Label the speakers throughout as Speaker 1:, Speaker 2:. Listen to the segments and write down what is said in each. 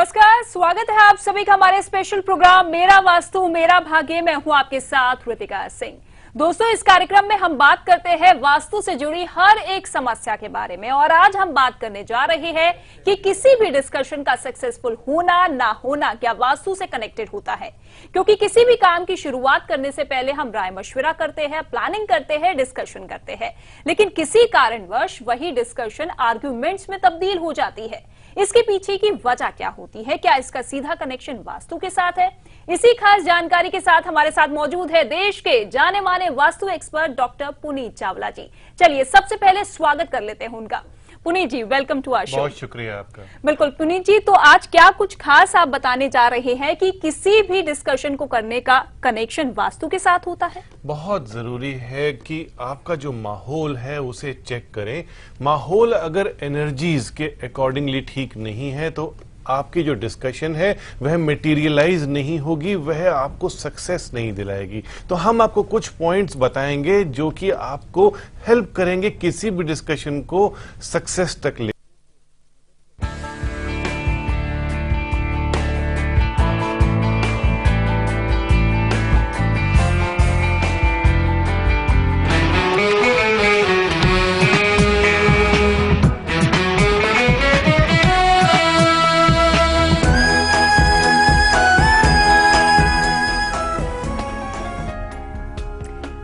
Speaker 1: स्वागत है आप सभी का हमारे स्पेशल प्रोग्राम मेरा वास्तु, मेरा भाग्य, मैं हूँ आपके साथ ऋतिका सिंह। दोस्तों, इस कार्यक्रम में हम बात करते हैं वास्तु से जुड़ी हर एक समस्या के बारे में और आज हम बात करने जा रहे हैं कि किसी भी डिस्कशन का सक्सेसफुल होना, ना होना, क्या वास्तु से कनेक्टेड होता है? क्योंकि किसी भी काम की शुरुआत करने से पहले हम राय मशविरा करते हैं प्लानिंग करते हैं डिस्कशन करते हैं। लेकिन किसी कारणवश वही डिस्कशन आर्ग्यूमेंट्स में तब्दील हो जाती है। इसके पीछे की वजह क्या होती है? क्या इसका सीधा कनेक्शन वास्तु के साथ है? इसी खास जानकारी के साथ हमारे साथ मौजूद है देश के जाने माने वास्तु एक्सपर्ट डॉक्टर पुनीत चावला जी। चलिए सबसे पहले स्वागत कर लेते हैं उनका। Puneet ji welcome to our show
Speaker 2: बहुत शुक्रिया आपका।
Speaker 1: बिल्कुल पुनीत जी तो आज क्या कुछ खास आप बताने जा रहे हैं कि किसी भी डिस्कशन को करने का कनेक्शन वास्तु के साथ होता है?
Speaker 2: बहुत ज़रूरी है कि आपका जो माहौल है उसे चेक करें। माहौल अगर एनर्जीज के अकॉर्डिंगली ठीक नहीं है तो आपकी जो डिस्कशन है, वह मटेरियलाइज नहीं होगी, वह आपको सक्सेस नहीं दिलाएगी। तो हम आपको कुछ पॉइंट्स बताएँगे जो कि आपको हेल्प करेंगे किसी भी डिस्कशन को सक्सेस तक ले।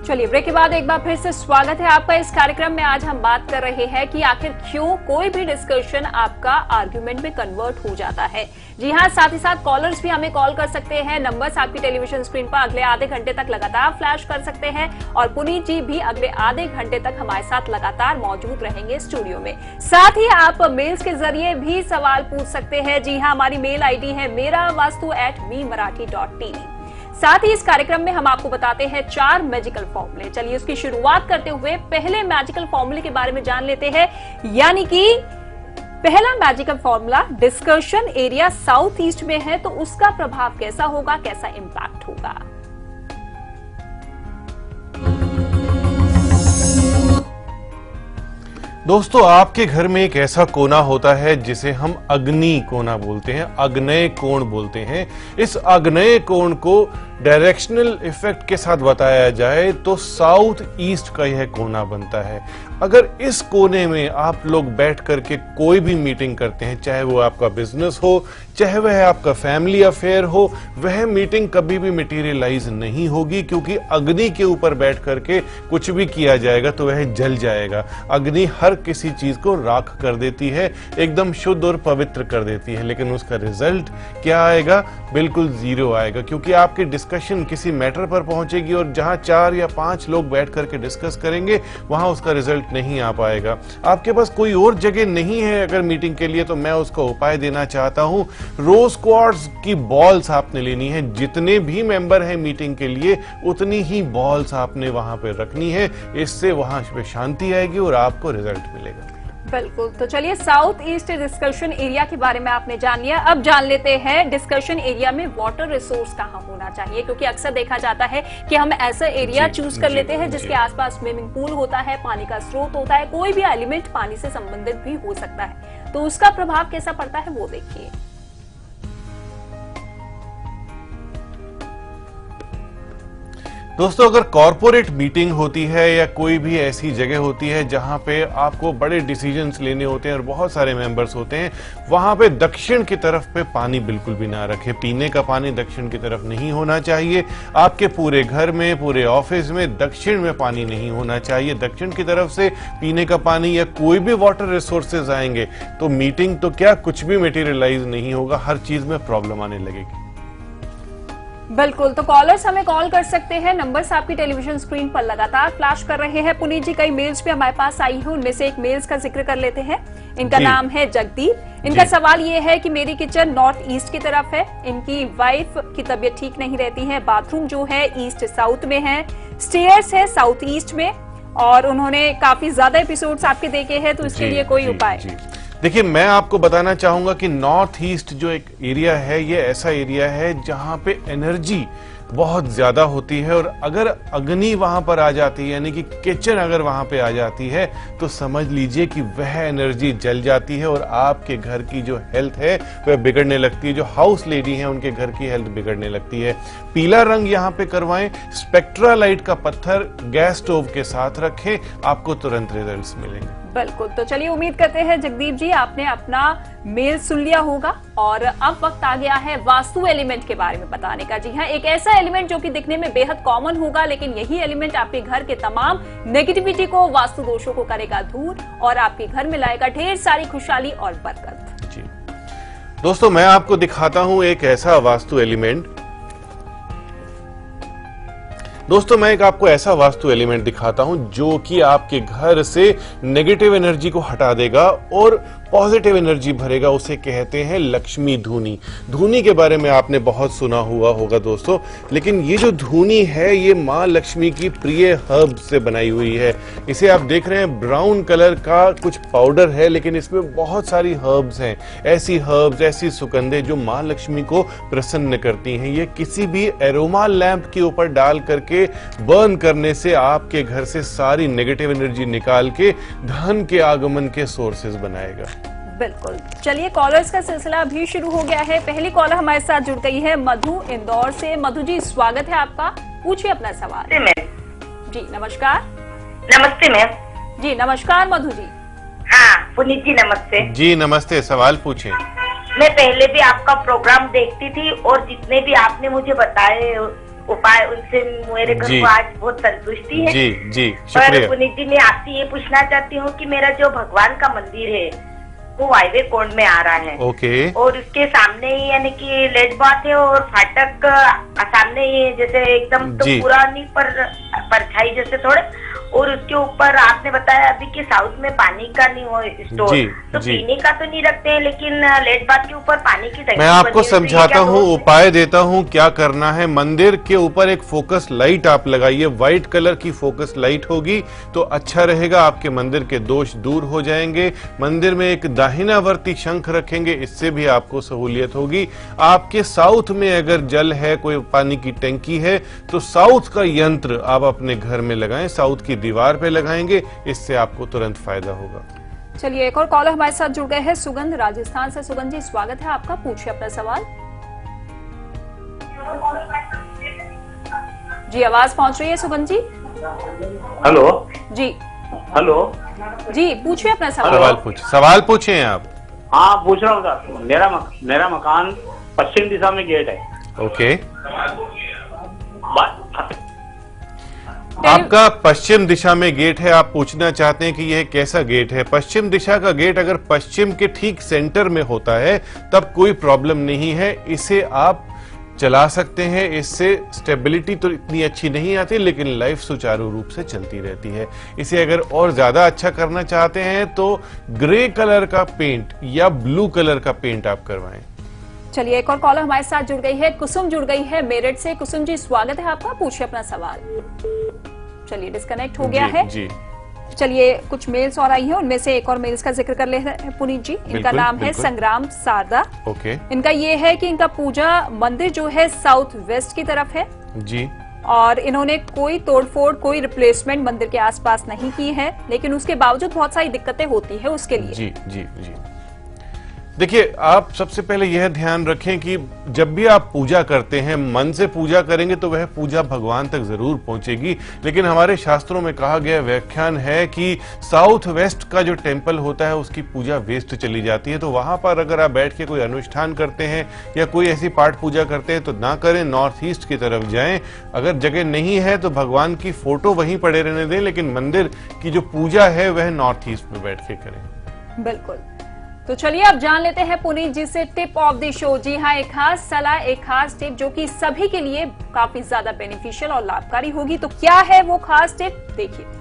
Speaker 1: चलिए ब्रेक के बाद एक बार फिर से स्वागत है आपका इस कार्यक्रम में। आज हम बात कर रहे हैं कि आखिर क्यों कोई भी डिस्कशन आपका आर्ग्यूमेंट में कन्वर्ट हो जाता है। जी हाँ साथ ही साथ कॉलर्स भी हमें कॉल कर सकते हैं। नंबर्स आपकी टेलीविज़न स्क्रीन पर अगले आधे घंटे तक लगातार फ्लैश कर सकते हैं और पुनीत जी भी अगले आधे घंटे तक हमारे साथ लगातार मौजूद रहेंगे स्टूडियो में। साथ ही आप मेल्स के ज़रिए भी सवाल पूछ सकते हैं। जी हाँ हमारी मेल आईडी है मेरा Vastu at Mi Marathi dot T साथ ही इस कार्यक्रम में हम आपको बताते हैं चार मैजिकल फॉर्मूले चलिए उसकी शुरुआत करते हुए पहले मैजिकल फॉर्मूले के बारे में जान लेते हैं। यानी कि पहला magical formula discussion area south east में है तो उसका प्रभाव कैसा होगा, कैसा इंपैक्ट होगा?
Speaker 2: दोस्तों, आपके घर में एक ऐसा कोना होता है जिसे हम अग्नि कोना बोलते हैं, अग्नय कोण बोलते हैं। इस अग्नय कोण को डायरेक्शनल इफ़ेक्ट के साथ बताया जाए तो साउथ ईस्ट का यह कोना बनता है। अगर इस कोने में आप लोग बैठ करके कोई भी मीटिंग करते हैं, चाहे वो आपका बिज़नेस हो चाहे वह आपका फैमिली अफेयर हो, वह मीटिंग कभी भी मटेरियलाइज नहीं होगी क्योंकि अग्नि के ऊपर बैठ करके कुछ भी किया जाएगा तो वह जल जाएगा। अग्नि हर किसी चीज़ को राख कर देती है, एकदम शुद्ध और पवित्र कर देती है, लेकिन उसका रिज़ल्ट क्या आएगा? बिल्कुल ज़ीरो आएगा, क्योंकि आपकी डिस्कशन किसी मैटर पर पहुंचेगी और जहाँ चार या पाँच लोग बैठ करके डिस्कस करेंगे, वहाँ उसका रिज़ल्ट नहीं आ पाएगा। आपके पास कोई और जगह नहीं है अगर मीटिंग के लिए तो मैं उसका उपाय देना चाहता हूँ। रोज क्वार्ट्स की बॉल्स आपने लेनी है। जितने भी मेंबर हैं मीटिंग के लिए उतनी ही बॉल्स आपने वहाँ पे रखनी है। इससे वहाँ पे शांति आएगी और आपको रिज़ल्ट मिलेगा।
Speaker 1: बिल्कुल। तो चलिए साउथ ईस्ट डिस्कशन एरिया के बारे में आपने जान लिया। अब जान लेते हैं डिस्कशन एरिया में वाटर रिसोर्स कहाँ होना चाहिए क्योंकि अक्सर देखा जाता है कि हम ऐसा एरिया चूज़ कर लेते हैं। जिसके आसपास स्विमिंग पूल होता है पानी का स्रोत होता है कोई भी एलिमेंट पानी से संबंधित भी हो सकता है। तो उसका प्रभाव कैसा पड़ता है वो देखिए।
Speaker 2: दोस्तों, अगर कॉरपोरेट मीटिंग होती है या कोई भी ऐसी जगह होती है जहाँ पे आपको बड़े डिसीजंस लेने होते हैं और बहुत सारे मेंबर्स होते हैं, वहाँ पे दक्षिण की तरफ़ पे पानी बिल्कुल भी ना रखे। पीने का पानी दक्षिण की तरफ़ नहीं होना चाहिए। आपके पूरे घर में, पूरे ऑफ़िस में दक्षिण में पानी नहीं होना चाहिए। दक्षिण की तरफ़ से पीने का पानी या कोई भी वाटर रिसोर्सेज आएँगे तो मीटिंग तो क्या कुछ भी मटेरियलाइज नहीं होगा। हर चीज़ में प्रॉब्लम आने लगेगी।
Speaker 1: बिल्कुल तो कॉलर्स हमें कॉल कर सकते हैं। नंबर्स आपकी टेलीविज़न स्क्रीन पर लगातार फ्लैश कर रहे हैं। पुनीत जी कई मेल्स भी हमारे पास आई है उनमें से एक मेल्स का ज़िक्र कर लेते हैं। इनका नाम है जगदीप। इनका सवाल ये है कि मेरी किचन नॉर्थ ईस्ट की तरफ़ है। इनकी वाइफ की तबीयत ठीक नहीं रहती है। बाथरूम जो है ईस्ट साउथ में है। स्टेयर्स है साउथ ईस्ट में। और उन्होंने काफ़ी ज़्यादा एपिसोड्स आपके देखे हैं तो इसके लिए कोई उपाय?
Speaker 2: जी। देखिए, मैं आपको बताना चाहूँगा कि नॉर्थ ईस्ट जो एक एरिया है, ये ऐसा एरिया है जहाँ पे एनर्जी बहुत ज़्यादा होती है और अगर अग्नि वहाँ पर आ जाती है, यानी कि किचन अगर वहाँ पे आ जाती है तो समझ लीजिए कि वह एनर्जी जल जाती है और आपके घर की जो हेल्थ है, वह बिगड़ने लगती है। जो हाउस लेडी है, उनके घर की हेल्थ बिगड़ने लगती है। पीला रंग यहाँ पे करवाएँ स्पेक्ट्रा लाइट का पत्थर गैस स्टोव के साथ रखें, आपको तुरंत रिज़ल्ट मिलेंगे।
Speaker 1: बिल्कुल। तो चलिए उम्मीद करते हैं, जगदीप जी, आपने अपना मेल सुन लिया होगा। और अब वक्त आ गया है वास्तु एलिमेंट के बारे में बताने का। जी हाँ एक ऐसा एलिमेंट जो कि दिखने में बेहद कॉमन होगा, लेकिन यही एलिमेंट आपके घर के तमाम नेगेटिविटी को, वास्तु दोषों को करेगा दूर और आपके घर में लाएगा ढेर सारी खुशहाली और बरकत।
Speaker 2: जी। दोस्तों, मैं आपको दिखाता हूँ एक ऐसा वास्तु एलिमेंट दोस्तों, मैं एक आपको ऐसा वास्तु एलिमेंट दिखाता हूँ जो कि आपके घर से नेगेटिव एनर्जी को हटा देगा और पॉजिटिव एनर्जी भरेगा, उसे कहते हैं लक्ष्मी धूनी। धूनी के बारे में आपने बहुत सुना हुआ होगा दोस्तों, लेकिन ये जो धूनी है, ये माँ लक्ष्मी की प्रिय हर्ब से बनाई हुई है। इसे आप देख रहे हैं, ब्राउन कलर का कुछ पाउडर है, लेकिन इसमें बहुत सारी हर्ब्स हैं। ऐसी हर्ब्स, ऐसी सुगंधे जो माँ लक्ष्मी को प्रसन्न करती हैं। ये किसी भी एरोमा लैंप के ऊपर डाल करके, बर्न करने से आपके घर से सारी नेगेटिव एनर्जी निकाल के, धन के आगमन के सोर्सेज बनाएगा।
Speaker 1: बिल्कुल। चलिए कॉलर्स का सिलसिला भी शुरू हो गया है। पहली कॉलर हमारे साथ जुड़ गई है मधु इंदौर से। मधु जी स्वागत है आपका। पूछिए अपना सवाल। जी नमस्कार।
Speaker 3: नमस्ते मैम
Speaker 1: जी नमस्कार मधु जी।
Speaker 3: हाँ पुनीत जी नमस्ते।
Speaker 2: जी नमस्ते सवाल पूछे।
Speaker 3: मैं पहले भी आपका प्रोग्राम देखती थी और जितने भी आपने मुझे बताए उपाय उनसे मेरे घर को आज बहुत संतुष्टि है।
Speaker 2: जी जी
Speaker 3: पर पुनीत जी मैं आपसे ये पूछना चाहती हूँ कि मेरा जो भगवान का मंदिर है वो हाईवे कोण में आ रहा है।
Speaker 2: ओके
Speaker 3: और उसके सामने ही यानी कि लेट बात है और फाटक सामने ही जैसे एकदम तो पूरा नहीं पर परछाई जैसे थोड़े। और उसके ऊपर आपने बताया अभी कि साउथ में पानी का नहीं हो स्टोर। जी, तो जी. पीने का तो नहीं रखते हैं लेकिन लेट बात के ऊपर पानी की
Speaker 2: मैं आपको समझाता हूँ उपाय देता हूँ क्या करना है। मंदिर के ऊपर एक फोकस लाइट आप लगाइए व्हाइट कलर की फोकस लाइट होगी तो अच्छा रहेगा आपके मंदिर के दोष दूर हो जाएँगे। मंदिर में एक दाहिनावर्ती शंख रखेंगे इससे भी आपको सहूलियत होगी। आपके साउथ में अगर जल है कोई पानी की टंकी है तो साउथ का यंत्र आप अपने घर में लगाएँ साउथ की दीवार पे लगाएँगे इससे आपको तुरंत फ़ायदा होगा।
Speaker 1: चलिए एक और कॉलर हमारे साथ जुड़ गए हैं सुगंध राजस्थान से। सुगंध जी स्वागत है आपका। पूछिए अपना सवाल। जी आवाज़ पहुँच रही है सुगंध जी?
Speaker 4: हेलो।
Speaker 1: जी।
Speaker 4: हेलो।
Speaker 1: जी पूछिए अपना सवाल।
Speaker 2: सवाल पूछ सवाल पूछे आप।
Speaker 4: हाँ पूछ रहा हूँ मेरा मक, मेरा मकान पश्चिम दिशा में गेट है।
Speaker 2: ओके। आपका पश्चिम दिशा में गेट है, आप पूछना चाहते हैं कि यह कैसा गेट है? पश्चिम दिशा का गेट अगर पश्चिम के ठीक सेंटर में होता है, तब कोई प्रॉब्लम नहीं है। इसे आप चला सकते हैं, इससे स्टेबिलिटी तो इतनी अच्छी नहीं आती, लेकिन लाइफ सुचारू रूप से चलती रहती है। इसे अगर और ज़्यादा अच्छा करना चाहते हैं तो ग्रे कलर का पेंट या ब्लू कलर का पेंट आप करवाएँ।
Speaker 1: चलिए एक और कॉलर हमारे साथ जुड़ गई है। कुसुम जुड़ गई है मेरठ से। कुसुम जी स्वागत है आपका। पूछिए अपना सवाल। चलिए डिस्कनेक्ट हो गया है। जी। चलिए कुछ मेल्स और आई हैं। उनमें से एक और मेल्स का ज़िक्र कर ले पुनीत जी। इनका नाम है संग्राम सारदा।
Speaker 2: ओके।
Speaker 1: इनका ये है कि इनका पूजा मंदिर जो है साउथ वेस्ट की तरफ़ है।
Speaker 2: जी।
Speaker 1: और इन्होंने कोई तोड़फोड़ कोई रिप्लेसमेंट मंदिर के आसपास नहीं की है। लेकिन उसके बावजूद बहुत सारी दिक्कतें होती है उसके लिए।
Speaker 2: जी जी जी। देखिए, आप सबसे पहले यह ध्यान रखें कि जब भी आप पूजा करते हैं, मन से पूजा करेंगे तो वह पूजा भगवान तक ज़रूर पहुंचेगी। लेकिन हमारे शास्त्रों में कहा गया व्याख्यान है कि साउथ वेस्ट का जो टेंपल होता है, उसकी पूजा वेस्ट चली जाती है। तो वहाँ पर अगर आप बैठ के कोई अनुष्ठान करते हैं या कोई ऐसी पाठ पूजा करते हैं तो ना करें, नॉर्थ ईस्ट की तरफ़ जाएँ। अगर जगह नहीं है तो भगवान की फ़ोटो वहीं पड़े रहने दें, लेकिन मंदिर की जो पूजा है, वह नॉर्थ ईस्ट में बैठ के करें।
Speaker 1: बिल्कुल। तो चलिए अब जान लेते हैं पुनीत जी से टिप ऑफ़ द शो। जी हाँ एक खास सलाह, एक खास टिप जो कि सभी के लिए काफ़ी ज़्यादा बेनिफिशियल और लाभकारी होगी। तो क्या है वो खास टिप? देखिए।